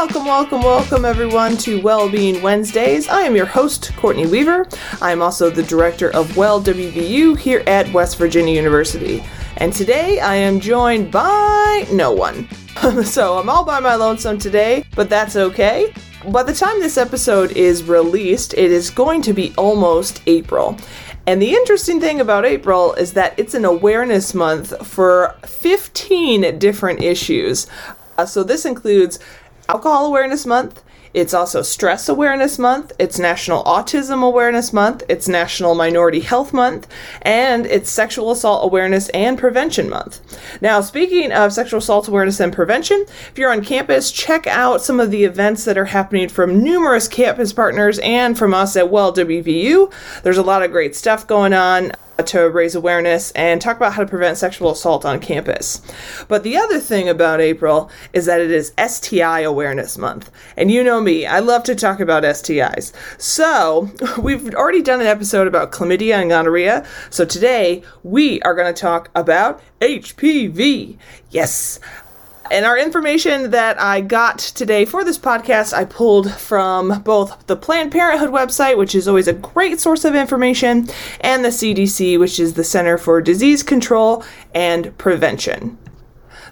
Welcome, welcome, welcome everyone to Wellbeing Wednesdays. I am your host, Courtney Weaver. I am also the director of Well WVU here at West Virginia University. And today I am joined by no one. so I'm all by my lonesome today, but that's okay. By the time this episode is released, it is going to be almost April. And the interesting thing about April is that it's an awareness month for 15 different issues. Uh, so this includes Alcohol Awareness Month, it's also Stress Awareness Month, it's National Autism Awareness Month, it's National Minority Health Month, and it's Sexual Assault Awareness and Prevention Month. Now, speaking of sexual assault awareness and prevention, if you're on campus, check out some of the events that are happening from numerous campus partners and from us at Well WVU. There's a lot of great stuff going on to raise awareness and talk about how to prevent sexual assault on campus. But the other thing about April is that it is STI Awareness Month. And you know me, I love to talk about STIs. So, we've already done an episode about chlamydia and gonorrhea. So, today we are going to talk about HPV. Yes, and our information that I got today for this podcast, I pulled from both the Planned Parenthood website, which is always a great source of information, and the CDC, which is the Center for Disease Control and Prevention.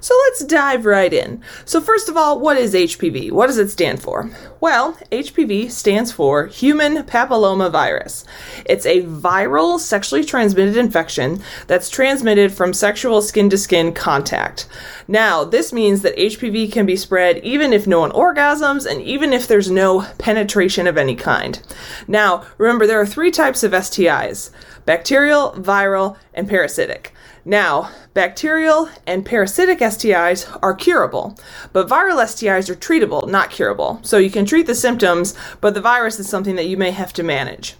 So let's dive right in. So, first of all, what is HPV? What does it stand for? Well, HPV stands for Human Papilloma Virus. It's a viral sexually transmitted infection that's transmitted from sexual skin to skin contact. Now, this means that HPV can be spread even if no one orgasms and even if there's no penetration of any kind. Now, remember, there are three types of STIs bacterial, viral, and parasitic. Now, bacterial and parasitic STIs are curable, but viral STIs are treatable, not curable. So you can treat the symptoms, but the virus is something that you may have to manage.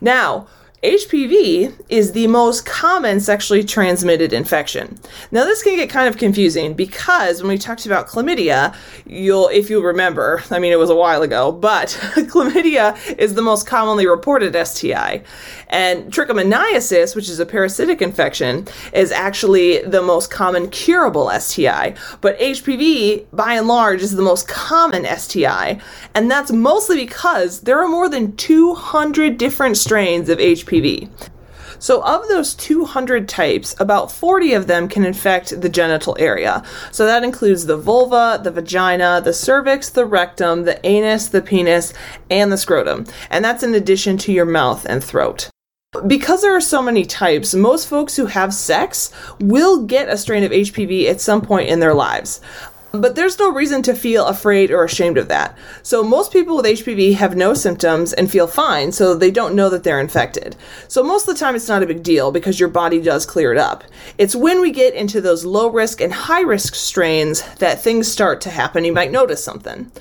Now, HPV is the most common sexually transmitted infection. Now this can get kind of confusing because when we talked about chlamydia, you'll if you remember, I mean it was a while ago, but chlamydia is the most commonly reported STI. And trichomoniasis, which is a parasitic infection, is actually the most common curable STI. But HPV, by and large, is the most common STI. And that's mostly because there are more than 200 different strains of HPV. So, of those 200 types, about 40 of them can infect the genital area. So, that includes the vulva, the vagina, the cervix, the rectum, the anus, the penis, and the scrotum. And that's in addition to your mouth and throat. Because there are so many types, most folks who have sex will get a strain of HPV at some point in their lives. But there's no reason to feel afraid or ashamed of that. So, most people with HPV have no symptoms and feel fine, so they don't know that they're infected. So, most of the time, it's not a big deal because your body does clear it up. It's when we get into those low risk and high risk strains that things start to happen. You might notice something.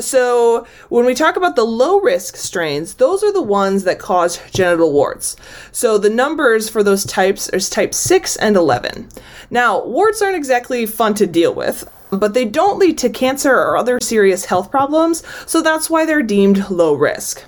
So, when we talk about the low risk strains, those are the ones that cause genital warts. So, the numbers for those types is type 6 and 11. Now, warts aren't exactly fun to deal with, but they don't lead to cancer or other serious health problems, so that's why they're deemed low risk.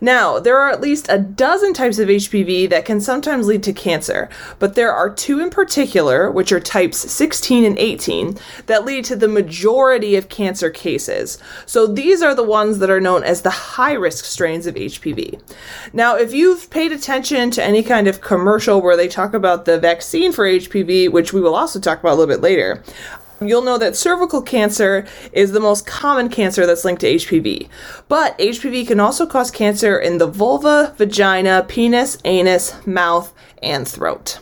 Now, there are at least a dozen types of HPV that can sometimes lead to cancer, but there are two in particular, which are types 16 and 18, that lead to the majority of cancer cases. So these are the ones that are known as the high risk strains of HPV. Now, if you've paid attention to any kind of commercial where they talk about the vaccine for HPV, which we will also talk about a little bit later, You'll know that cervical cancer is the most common cancer that's linked to HPV. But HPV can also cause cancer in the vulva, vagina, penis, anus, mouth, and throat.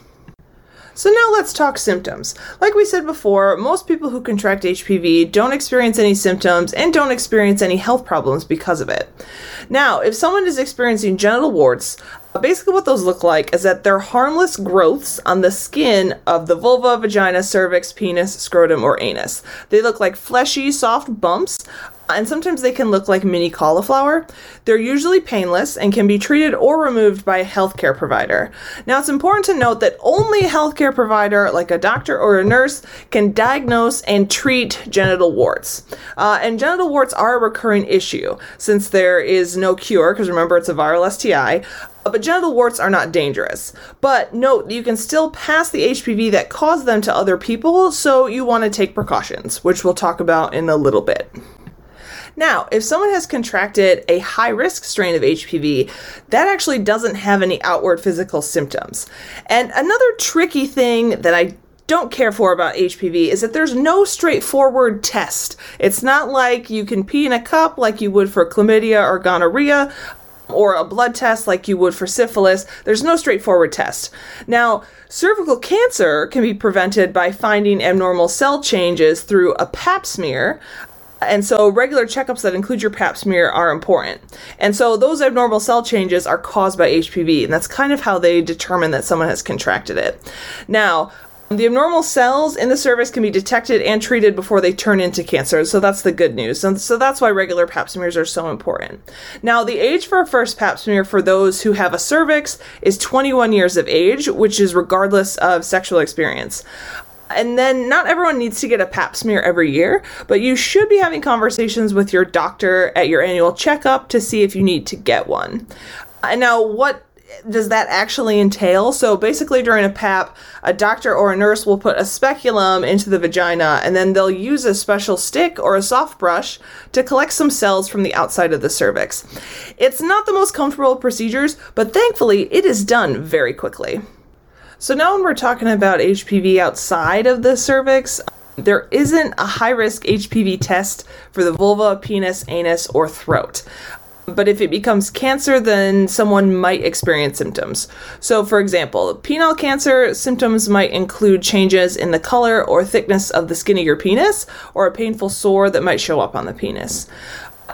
So now let's talk symptoms. Like we said before, most people who contract HPV don't experience any symptoms and don't experience any health problems because of it. Now, if someone is experiencing genital warts, basically what those look like is that they're harmless growths on the skin of the vulva, vagina, cervix, penis, scrotum, or anus. They look like fleshy, soft bumps and sometimes they can look like mini cauliflower. They're usually painless and can be treated or removed by a healthcare provider. Now, it's important to note that only a healthcare provider, like a doctor or a nurse, can diagnose and treat genital warts. Uh, and genital warts are a recurring issue since there is no cure, because remember, it's a viral STI. Uh, but genital warts are not dangerous. But note, you can still pass the HPV that caused them to other people, so you want to take precautions, which we'll talk about in a little bit. Now, if someone has contracted a high risk strain of HPV, that actually doesn't have any outward physical symptoms. And another tricky thing that I don't care for about HPV is that there's no straightforward test. It's not like you can pee in a cup like you would for chlamydia or gonorrhea or a blood test like you would for syphilis. There's no straightforward test. Now, cervical cancer can be prevented by finding abnormal cell changes through a pap smear. And so, regular checkups that include your pap smear are important. And so, those abnormal cell changes are caused by HPV, and that's kind of how they determine that someone has contracted it. Now, the abnormal cells in the cervix can be detected and treated before they turn into cancer, so that's the good news. And so that's why regular pap smears are so important. Now, the age for a first pap smear for those who have a cervix is 21 years of age, which is regardless of sexual experience. And then not everyone needs to get a pap smear every year, but you should be having conversations with your doctor at your annual checkup to see if you need to get one. And now, what does that actually entail? So basically, during a PAP, a doctor or a nurse will put a speculum into the vagina and then they'll use a special stick or a soft brush to collect some cells from the outside of the cervix. It's not the most comfortable procedures, but thankfully, it is done very quickly. So now, when we're talking about HPV outside of the cervix, there isn't a high risk HPV test for the vulva, penis, anus, or throat. But if it becomes cancer, then someone might experience symptoms. So, for example, penile cancer symptoms might include changes in the color or thickness of the skin of your penis, or a painful sore that might show up on the penis.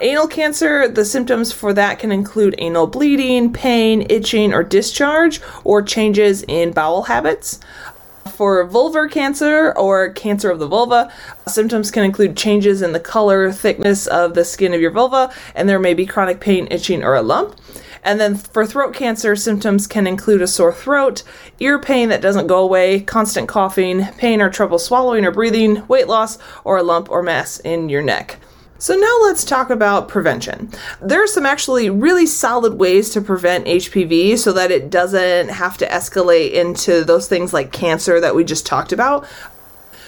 Anal cancer, the symptoms for that can include anal bleeding, pain, itching, or discharge, or changes in bowel habits. For vulvar cancer or cancer of the vulva, symptoms can include changes in the color, thickness of the skin of your vulva, and there may be chronic pain, itching, or a lump. And then for throat cancer, symptoms can include a sore throat, ear pain that doesn't go away, constant coughing, pain or trouble swallowing or breathing, weight loss, or a lump or mass in your neck. So now let's talk about prevention. There are some actually really solid ways to prevent HPV so that it doesn't have to escalate into those things like cancer that we just talked about.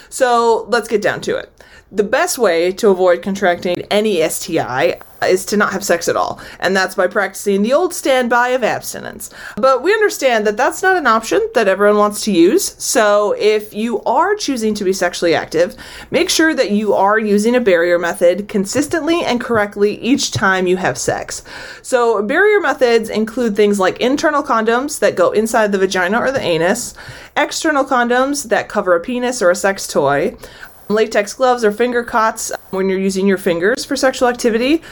So let's get down to it. The best way to avoid contracting any STI is to not have sex at all, and that's by practicing the old standby of abstinence. But we understand that that's not an option that everyone wants to use, so if you are choosing to be sexually active, make sure that you are using a barrier method consistently and correctly each time you have sex. So, barrier methods include things like internal condoms that go inside the vagina or the anus, external condoms that cover a penis or a sex toy, latex gloves or finger cots when you're using your fingers for sexual activity,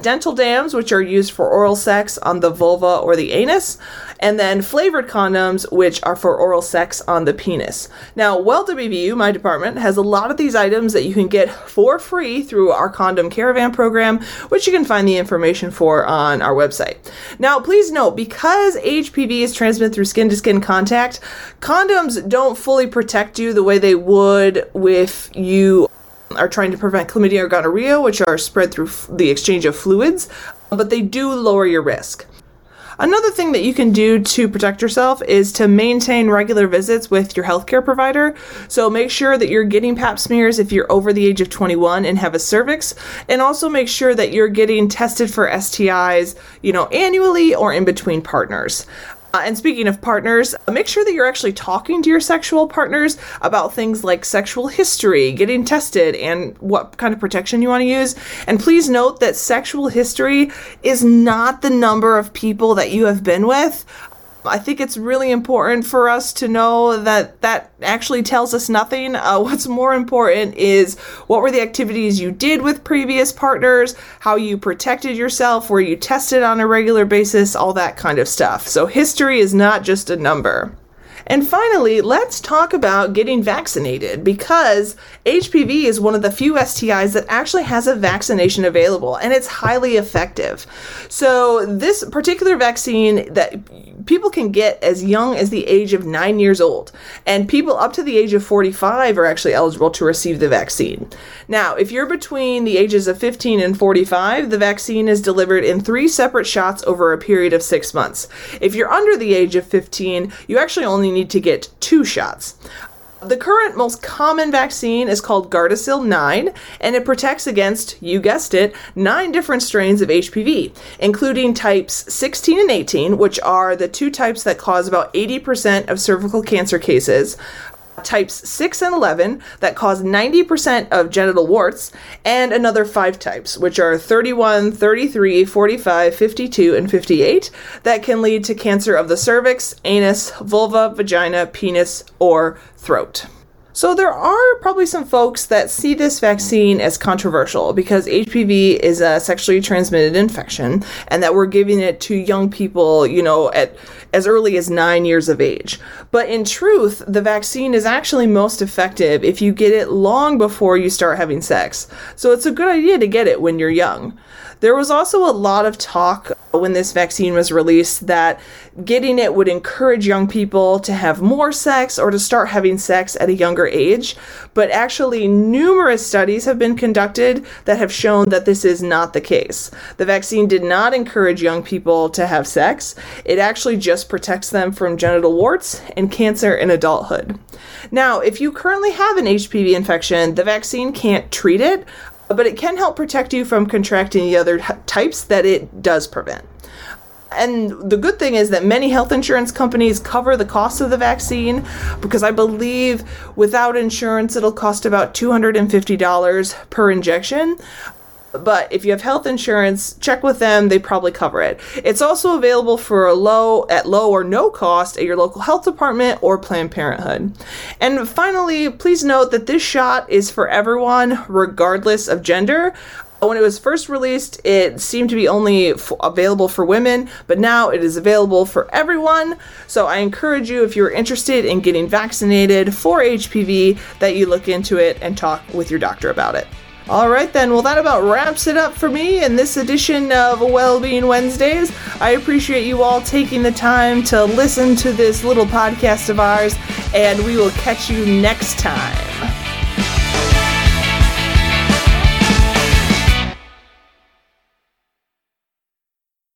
dental dams, which are used for oral sex on the vulva or the anus, and then flavored condoms, which are for oral sex on the penis. Now, Well WVU, my department, has a lot of these items that you can get for free through our condom caravan program, which you can find the information for on our website. Now, please note, because HPV is transmitted through skin to skin contact, condoms don't fully protect you the way they would if you are trying to prevent chlamydia or gonorrhea, which are spread through f- the exchange of fluids, but they do lower your risk. Another thing that you can do to protect yourself is to maintain regular visits with your healthcare provider. So make sure that you're getting pap smears if you're over the age of 21 and have a cervix, and also make sure that you're getting tested for STIs, you know, annually or in between partners. Uh, and speaking of partners, make sure that you're actually talking to your sexual partners about things like sexual history, getting tested, and what kind of protection you want to use. And please note that sexual history is not the number of people that you have been with. I think it's really important for us to know that that actually tells us nothing. Uh, what's more important is what were the activities you did with previous partners, how you protected yourself, were you tested on a regular basis, all that kind of stuff. So, history is not just a number. And finally, let's talk about getting vaccinated because HPV is one of the few STIs that actually has a vaccination available and it's highly effective. So, this particular vaccine that people can get as young as the age of nine years old, and people up to the age of 45 are actually eligible to receive the vaccine. Now, if you're between the ages of 15 and 45, the vaccine is delivered in three separate shots over a period of six months. If you're under the age of 15, you actually only need to get two shots. The current most common vaccine is called Gardasil 9, and it protects against, you guessed it, nine different strains of HPV, including types 16 and 18, which are the two types that cause about 80% of cervical cancer cases, types 6 and 11 that cause 90% of genital warts, and another five types, which are 31, 33, 45, 52, and 58, that can lead to cancer of the cervix, anus, vulva, vagina, penis, or throat. So, there are probably some folks that see this vaccine as controversial because HPV is a sexually transmitted infection and that we're giving it to young people, you know, at as early as nine years of age. But in truth, the vaccine is actually most effective if you get it long before you start having sex. So, it's a good idea to get it when you're young. There was also a lot of talk when this vaccine was released that getting it would encourage young people to have more sex or to start having sex at a younger age. But actually, numerous studies have been conducted that have shown that this is not the case. The vaccine did not encourage young people to have sex, it actually just protects them from genital warts and cancer in adulthood. Now, if you currently have an HPV infection, the vaccine can't treat it, Uh, but it can help protect you from contracting the other types that it does prevent. And the good thing is that many health insurance companies cover the cost of the vaccine because I believe without insurance it'll cost about $250 per injection. But if you have health insurance, check with them, they probably cover it. It's also available for a low at low or no cost at your local health department or Planned Parenthood. And finally, please note that this shot is for everyone regardless of gender. When it was first released, it seemed to be only f- available for women, but now it is available for everyone. So I encourage you, if you're interested in getting vaccinated for HPV, that you look into it and talk with your doctor about it. All right, then. Well, that about wraps it up for me in this edition of Wellbeing Wednesdays. I appreciate you all taking the time to listen to this little podcast of ours, and we will catch you next time.